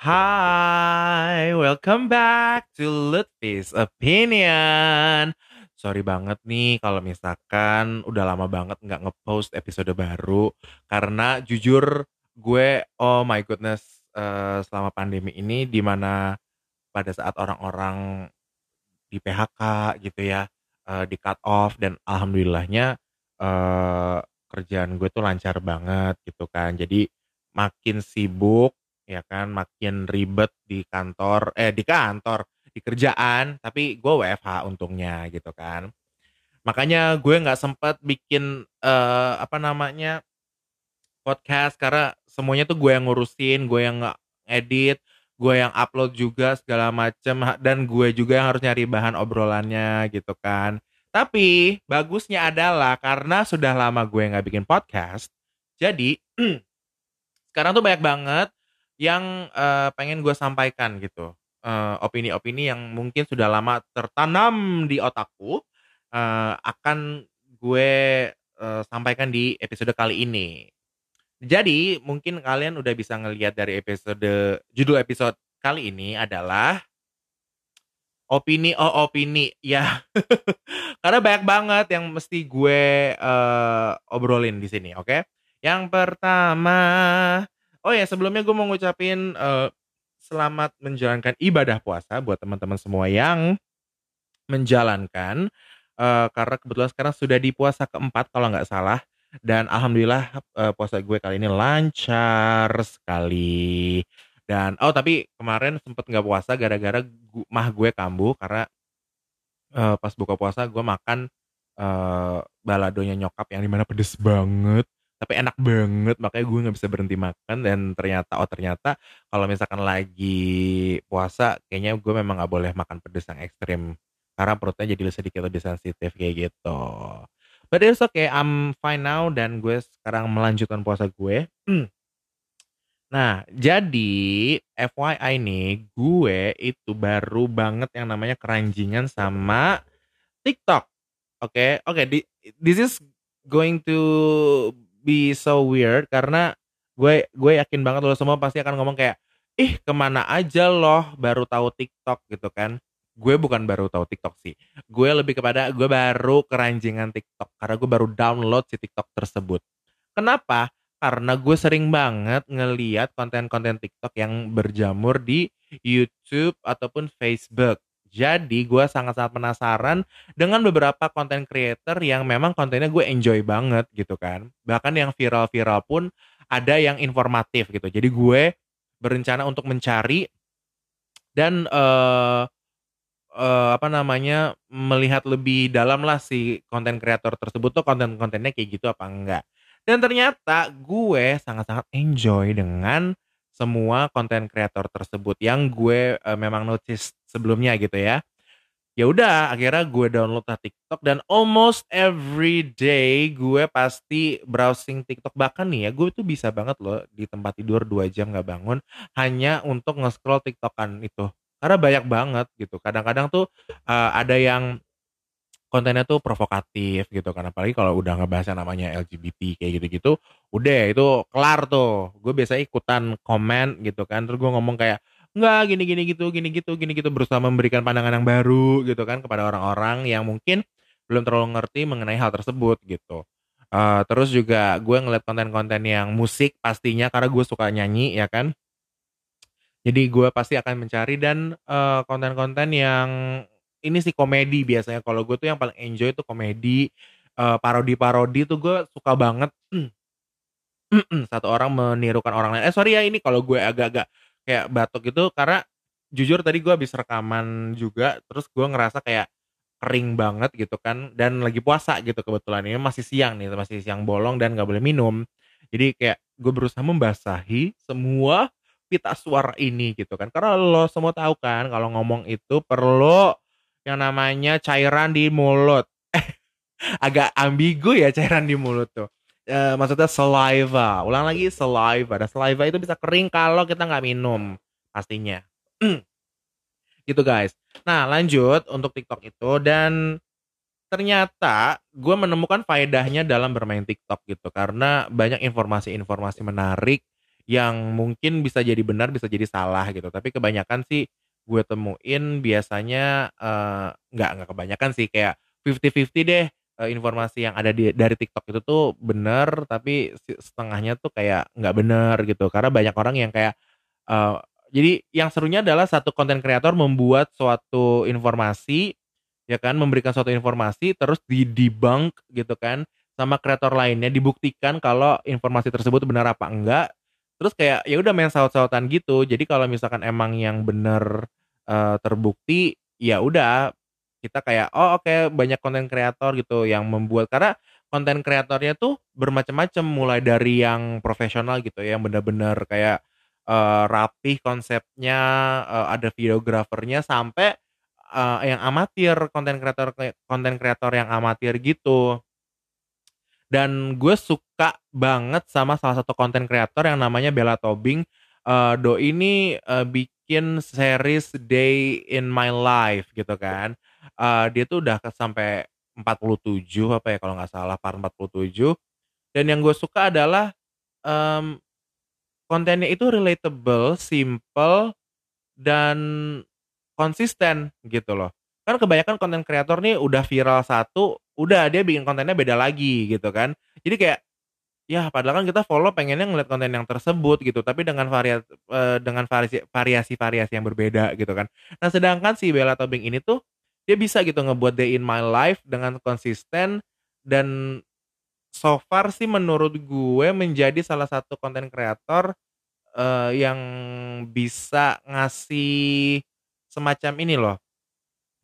Hai, welcome back to Lutfi's Opinion. Sorry banget nih kalau misalkan udah lama banget nggak ngepost episode baru karena jujur gue oh my goodness eh, selama pandemi ini di mana pada saat orang-orang di PHK gitu ya eh, di cut off dan alhamdulillahnya eh, kerjaan gue tuh lancar banget gitu kan jadi makin sibuk ya kan makin ribet di kantor eh di kantor di kerjaan tapi gue WFH untungnya gitu kan. Makanya gue nggak sempet bikin eh, apa namanya podcast karena semuanya tuh gue yang ngurusin gue yang edit gue yang upload juga segala macem dan gue juga yang harus nyari bahan obrolannya gitu kan. Tapi bagusnya adalah karena sudah lama gue nggak bikin podcast jadi sekarang tuh banyak banget yang eh, pengen gue sampaikan gitu. Eh, opini-opini yang mungkin sudah lama tertanam di otakku eh, akan gue eh, sampaikan di episode kali ini. Jadi mungkin kalian udah bisa ngelihat dari episode judul episode kali ini adalah opini oh opini ya. Karena banyak banget yang mesti gue eh, obrolin di sini oke? Yang pertama oh ya sebelumnya gue mau ngucapin eh, selamat menjalankan ibadah puasa buat teman-teman semua yang menjalankan Eh, karena kebetulan sekarang sudah di puasa keempat kalau nggak salah. Dan alhamdulillah eh, puasa gue kali ini lancar sekali. Dan oh tapi kemarin sempet nggak puasa gara-gara mah gue kambuh karena eh, pas buka puasa gue makan eh, baladonya nyokap yang di mana pedes banget tapi enak banget makanya gue nggak bisa berhenti makan dan ternyata oh ternyata kalau misalkan lagi puasa kayaknya gue memang nggak boleh makan pedes yang ekstrim karena perutnya jadi sedikit lebih sensitif kayak gitu. But it's okay, I'm fine now dan gue sekarang melanjutkan puasa gue. Hmm. Nah, jadi FYI nih, gue itu baru banget yang namanya keranjingan sama TikTok. Oke, oke, di- this is going to be so weird karena gue gue yakin banget lo semua pasti akan ngomong kayak, ih ke mana aja loh baru tahu TikTok gitu kan. Gue bukan baru tahu TikTok sih. Gue lebih kepada gue baru keranjingan TikTok karena gue baru download si TikTok tersebut. Kenapa? Karena gue sering banget ngeliat konten-konten TikTok yang berjamur di YouTube ataupun Facebook. Jadi gue sangat-sangat penasaran dengan beberapa konten creator yang memang kontennya gue enjoy banget gitu kan. Bahkan yang viral-viral pun ada yang informatif gitu. Jadi gue berencana untuk mencari dan eh eh, apa namanya melihat lebih dalam lah si konten kreator tersebut tuh konten-kontennya kayak gitu apa enggak. Dan ternyata gue sangat-sangat enjoy dengan semua konten kreator tersebut yang gue eh, memang notice sebelumnya gitu ya. Ya udah, akhirnya gue download lah TikTok dan almost every day gue pasti browsing TikTok bahkan nih ya, gue tuh bisa banget loh di tempat tidur 2 jam nggak bangun hanya untuk nge-scroll TikTokan itu. Karena banyak banget gitu. Kadang-kadang tuh eh, ada yang kontennya tuh provokatif gitu kan apalagi kalau udah ngebahas namanya LGBT kayak gitu-gitu udah itu kelar tuh. Gue biasa ikutan komen gitu kan terus gue ngomong kayak enggak gini gini gitu gini gitu gini gitu berusaha memberikan pandangan yang baru gitu kan kepada orang-orang yang mungkin belum terlalu ngerti mengenai hal tersebut gitu. Eh, terus juga gue ngeliat konten-konten yang musik pastinya karena gue suka nyanyi ya kan? Jadi gue pasti akan mencari dan eh, konten-konten yang ini sih komedi biasanya. Kalau gue tuh yang paling enjoy tuh komedi, eh, parodi-parodi tuh gue suka banget. Satu orang menirukan orang lain. Eh sorry ya ini kalau gue agak-agak kayak batuk gitu karena jujur tadi gue habis rekaman juga, terus gue ngerasa kayak kering banget gitu kan dan lagi puasa gitu kebetulan ini masih siang nih masih siang bolong dan nggak boleh minum jadi kayak gue berusaha membasahi semua pita suara ini gitu kan karena lo semua tahu kan kalau ngomong itu perlu yang namanya cairan di mulut. Agak ambigu ya cairan di mulut tuh. Eh, maksudnya saliva. Ulang lagi saliva. Dan saliva itu bisa kering kalau kita nggak minum pastinya. Gitu guys. Nah lanjut untuk TikTok itu. Dan ternyata gue menemukan faedahnya dalam bermain TikTok gitu. Karena banyak informasi-informasi menarik yang mungkin bisa jadi benar, bisa jadi salah gitu. Tapi kebanyakan sih gue temuin biasanya, eee, nggak nggak kebanyakan sih kayak 50-50 deh, eee, informasi yang ada di dari TikTok itu tuh bener, tapi setengahnya tuh kayak nggak bener gitu. Karena banyak orang yang kayak, eee, jadi yang serunya adalah satu konten kreator membuat suatu informasi, ya kan, memberikan suatu informasi terus di-debunk gitu kan, sama kreator lainnya, dibuktikan kalau informasi tersebut benar apa enggak, terus kayak ya udah main saut-sautan gitu. Jadi kalau misalkan emang yang bener, eee, terbukti, ya udah kita kayak, "Oh oke," banyak konten kreator gitu yang membuat karena konten kreatornya tuh bermacam-macam, mulai dari yang profesional gitu ya, yang bener-bener kayak, eee, rapih konsepnya, eee, ada videografernya, sampai, eee, yang amatir, konten kreator konten kreator yang amatir gitu. Dan gue suka banget sama salah satu konten kreator yang namanya Bella Tobing, eee, doi ini, eee, bikin series Day in My Life gitu kan, eee, dia tuh udah sampai 47 apa ya kalau nggak salah, part 47 dan yang gue suka adalah, mmm, kontennya itu relatable, simple, dan konsisten gitu loh. Kan kebanyakan konten kreator nih udah viral satu, udah dia bikin kontennya beda lagi gitu kan. Jadi kayak, ya padahal kan kita follow pengennya ngeliat konten yang tersebut gitu, tapi dengan variat eee, dengan variasi variasi-variasi yang berbeda gitu kan. Nah sedangkan si Bella Tobing ini tuh, dia bisa gitu ngebuat Day in My Life dengan konsisten dan so far sih menurut gue menjadi salah satu konten kreator, eee, yang bisa ngasih semacam ini loh,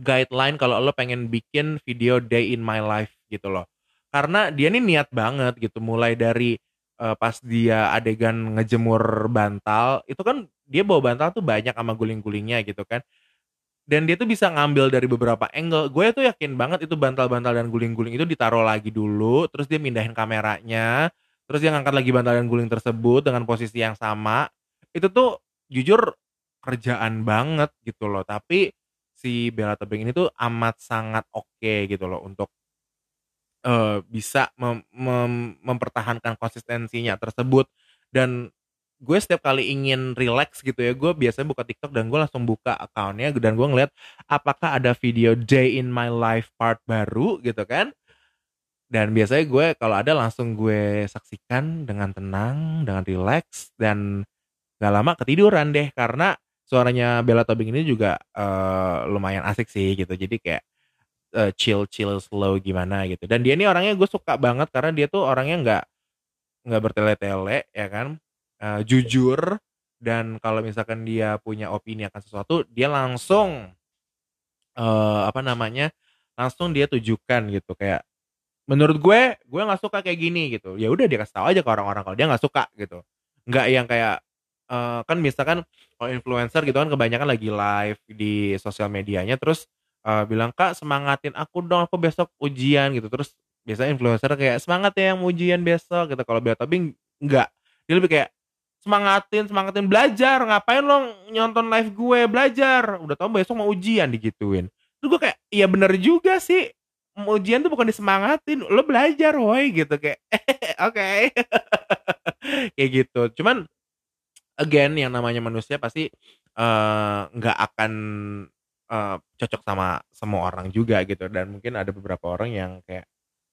guideline kalau lo pengen bikin video Day in My Life gitu loh. Karena dia nih niat banget gitu, mulai dari, eee, pas dia adegan ngejemur bantal, itu kan dia bawa bantal tuh banyak sama guling-gulingnya gitu kan. Dan dia tuh bisa ngambil dari beberapa angle, gue tuh yakin banget itu bantal-bantal dan guling-guling itu ditaruh lagi dulu, terus dia mindahin kameranya, terus dia ngangkat lagi bantal dan guling tersebut dengan posisi yang sama. Itu tuh jujur kerjaan banget gitu loh, tapi si Bella Tobing ini tuh amat sangat oke gitu loh untuk, eee, bisa mem mem mempertahankan konsistensinya tersebut. Dan gue setiap kali ingin rileks gitu ya, gue biasanya buka TikTok dan gue langsung buka account-nya dan gue ngeliat apakah ada video Day in My Life part baru gitu kan. Dan biasanya gue kalau ada langsung gue saksikan dengan tenang, dengan rileks, dan gak lama ketiduran deh karena suaranya Bella Tobing ini juga, eee, lumayan asik sih gitu. Jadi kayak, eee, chill-chill, slow gimana gitu. Dan dia ini orangnya gue suka banget karena dia tuh orangnya nggak nggak bertele-tele ya kan, eee, jujur dan kalau misalkan dia punya opini akan sesuatu, dia langsung, eee, apa namanya, langsung dia tujukan gitu. Kayak menurut gue, gue nggak suka kayak gini gitu, ya udah dia kasih tahu aja ke orang-orang kalau dia nggak suka gitu. Nggak yang kayak, eee, kan misalkan kalau influencer gitu kan kebanyakan lagi live di sosial medianya terus, eee, bilang, "Kak semangatin aku dong, aku besok ujian," gitu. Terus biasanya influencer kayak, "Semangat ya yang ujian besok," gitu. Kalau Bella Tobing enggak, dia lebih kayak, "Semangatin semangatin belajar, ngapain lo nyonton live gue, belajar, udah tahu besok mau ujian," digituin. Terus gue kayak, "Iya bener juga sih, ujian tuh bukan disemangatin, lo belajar woy," gitu kayak, "Oke." Kayak gitu. Cuman again yang namanya manusia pasti, eee, nggak akan, eee, cocok sama semua orang juga gitu dan mungkin ada beberapa orang yang kayak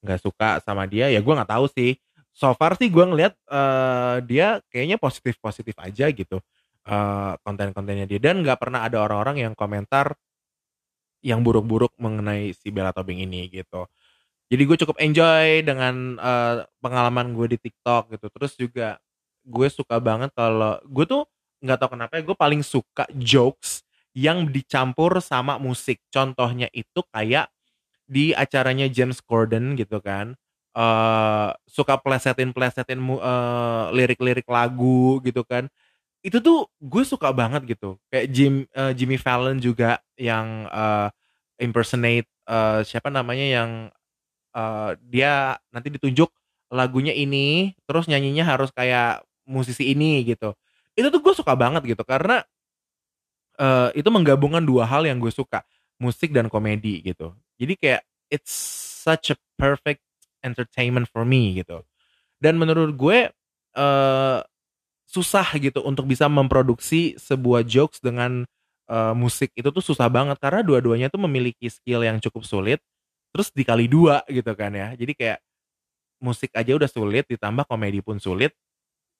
nggak suka sama dia, ya gue nggak tahu sih. So far sih gue ngelihat, eee, dia kayaknya positif-positif aja gitu, eee, konten-kontennya dia dan nggak pernah ada orang-orang yang komentar yang buruk-buruk mengenai si Bella Tobing ini gitu. Jadi gue cukup enjoy dengan, eee, pengalaman gue di TikTok gitu. Terus juga gue suka banget kalau gue tuh nggak tahu kenapa ya, gue paling suka jokes yang dicampur sama musik. Contohnya itu kayak di acaranya James Corden gitu kan, eee, suka plesetin-plesetin eee, lirik-lirik lagu gitu kan. Itu tuh gue suka banget gitu. Kayak Jim eee, Jimmy Fallon juga yang, eee, impersonate, eee, siapa namanya yang, eee, dia nanti ditunjuk lagunya ini, terus nyanyinya harus kayak musisi ini gitu. Itu tuh gue suka banget gitu karena, eee, itu menggabungkan 2 hal yang gue suka, musik dan komedi gitu. Jadi kayak it's such a perfect entertainment for me gitu. Dan menurut gue, eee, susah gitu untuk bisa memproduksi sebuah jokes dengan uh, musik itu tuh susah banget karena dua-duanya tuh memiliki skill yang cukup sulit terus dikali dua gitu kan ya jadi kayak musik aja udah sulit ditambah komedi pun sulit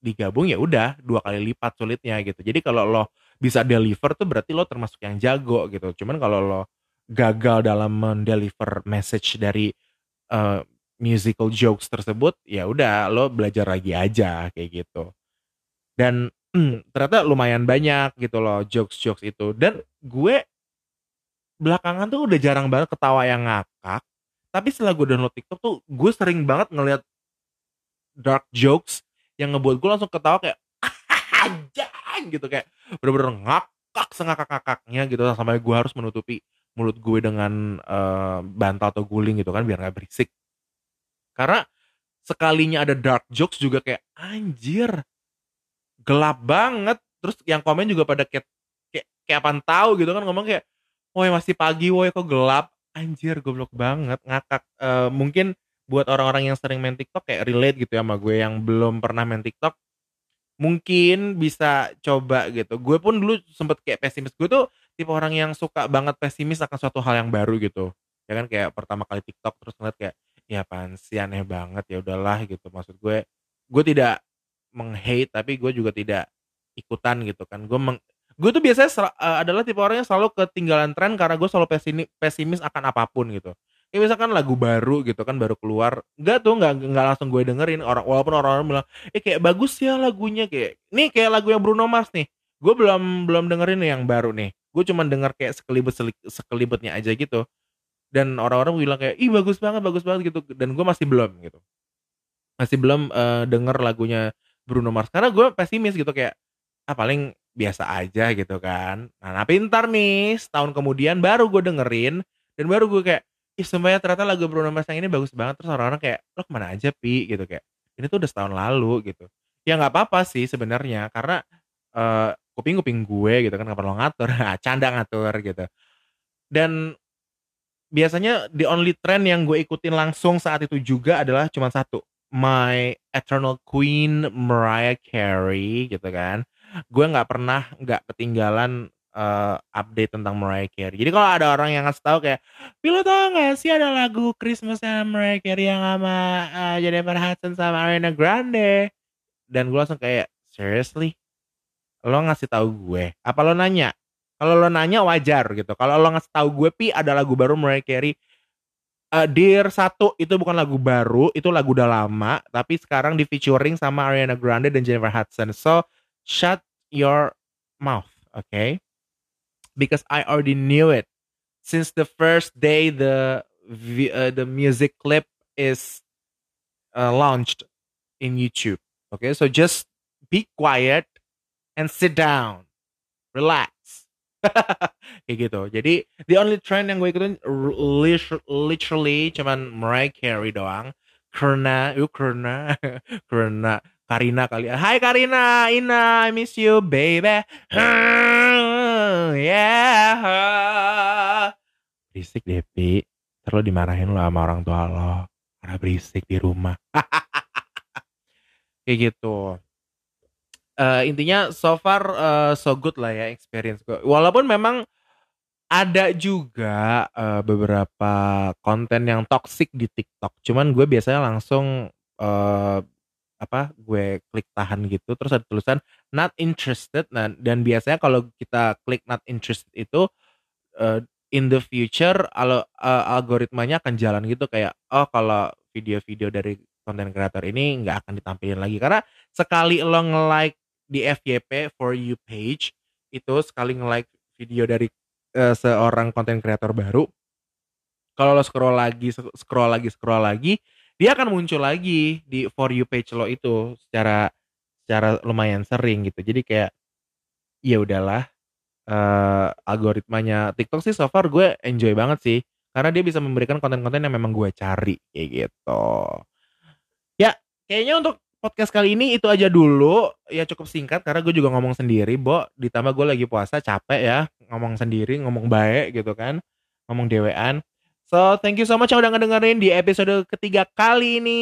digabung ya udah dua kali lipat sulitnya gitu. Jadi kalau lo bisa deliver tuh berarti lo termasuk yang jago gitu. Cuman kalau lo gagal dalam mendeliver message dari uh, musical jokes tersebut ya udah lo belajar lagi aja kayak gitu. Dan ternyata lumayan banyak gitu loh jokes-jokes itu. Dan gue belakangan tuh udah jarang banget ketawa yang ngakak. Tapi setelah gue download TikTok tuh gue sering banget ngeliat dark jokes yang ngebuat gue langsung ketawa kayak aja gitu kayak bener-bener ngakak sengakak-ngakaknya gitu sampai gue harus menutupi mulut gue dengan uh, bantal atau guling gitu kan biar nggak berisik. Karena sekalinya ada dark jokes juga kayak anjir gelap banget. Terus yang komen juga pada kayak kayak, kayak apaan tahu gitu kan ngomong kayak woi masih pagi woi kok gelap? Anjir goblok banget ngakak. Uh, mungkin buat orang-orang yang sering main TikTok kayak relate gitu ya sama gue yang belum pernah main TikTok mungkin bisa coba gitu. Gue pun dulu sempet kayak pesimis. Gue tuh tipe orang yang suka banget pesimis akan suatu hal yang baru gitu. Ya kan kayak pertama kali TikTok terus ngeliat kayak ya apaan sih aneh banget ya udahlah gitu. Maksud gue gue tidak menghate tapi gue juga tidak ikutan gitu kan. Gue meng gue tuh biasanya uh, adalah tipe orang yang selalu ketinggalan tren karena gue selalu pesimis, pesimis akan apa pun gitu kayak misalkan lagu baru gitu kan baru keluar nggak tuh nggak nggak langsung gue dengerin orang walaupun orang-orang bilang eh kayak bagus ya lagunya kayak nih kayak lagu yang Bruno Mars nih. Gue belum belum dengerin yang baru nih. Gue cuma denger kayak sekelibet sekelibetnya aja gitu. Dan orang-orang bilang kayak ih bagus banget bagus banget gitu. Dan gue masih belum gitu. Masih belum uh, denger lagunya Bruno Mars. Karena gue pesimis gitu kayak ah paling biasa aja gitu kan. Nah, nah pintar nih setahun kemudian baru gue dengerin dan baru gue kayak ih semuanya ternyata lagu Bruno Mars yang ini bagus banget. Terus orang-orang kayak lo ke mana aja pi? Gitu kayak ini tuh udah setahun lalu gitu. Ya nggak apa-apa sih sebenarnya karena uh, kuping kuping gue gitu kan nggak perlu ngatur canda ngatur gitu. Dan biasanya the only trend yang gue ikutin langsung saat itu juga adalah cuma satu my eternal queen Mariah Carey gitu kan. Gue nggak pernah nggak ketinggalan uh, update tentang Mariah Carey. Jadi kalau ada orang yang ngasih tahu kayak lo tau gak sih ada lagu Christmas sama Mariah Carey yang sama uh, Jennifer Hudson sama Ariana Grande? Dan gue langsung kayak seriously? Lo ngasih tahu gue? Apa lo nanya? Kalau lo nanya wajar gitu. Kalau lo ngasih tahu gue pi ada lagu baru Mariah Carey. Uh, Dear satu itu bukan lagu baru, itu lagu udah lama, tapi sekarang di featuring sama Ariana Grande dan Jennifer Hudson. So shut your mouth, okay? Because I already knew it since the first day the uh, the music clip is uh, launched in YouTube. Okay, so just be quiet and sit down, relax. kayak gitu jadi the only trend yang gue ikutin literally cuman Mariah Carey doang karena yuk karena karena Karina kali. Hai Karina, Ina, I miss you baby. Yeah. Berisik deh, Pi. Terus dimarahin lo sama orang tua lo. Karena berisik di rumah. Kayak gitu uh, intinya so far uh, so good lah ya experience gue. Walaupun memang ada juga uh, beberapa konten yang toxic di TikTok. Cuman gue biasanya langsung uh, apa gue klik tahan gitu terus ada tulisan not interested. Nah, dan biasanya kalau kita klik not interested itu uh, in the future kalau uh, algoritmanya akan jalan gitu kayak oh kalau video-video dari konten kreator ini nggak akan ditampilkan lagi. Karena sekali lo nge-like di FYP for you page itu sekali nge-like video dari uh, seorang konten kreator baru kalau lo scroll lagi scroll lagi scroll lagi dia akan muncul lagi di for you page lo itu secara secara lumayan sering gitu. Jadi kayak ya udahlah uh, algoritmanya TikTok sih so far gue enjoy banget sih. Karena dia bisa memberikan konten-konten yang memang gue cari kayak gitu. Ya kayaknya untuk podcast kali ini itu aja dulu. Ya cukup singkat karena gue juga ngomong sendiri Bo. Ditambah gue lagi puasa capek ya. Ngomong sendiri ngomong baik gitu kan. Ngomong dewean so thank you so much yang udah ngedengerin di episode ketiga kali ini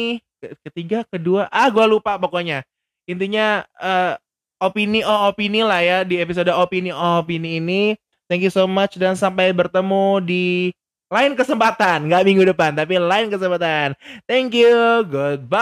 ketiga kedua ah gue lupa pokoknya intinya uh, opini oh opini lah ya di episode opini oh opini ini. Thank you so much dan sampai bertemu di lain kesempatan, nggak minggu depan, tapi lain kesempatan. Thank you, goodbye.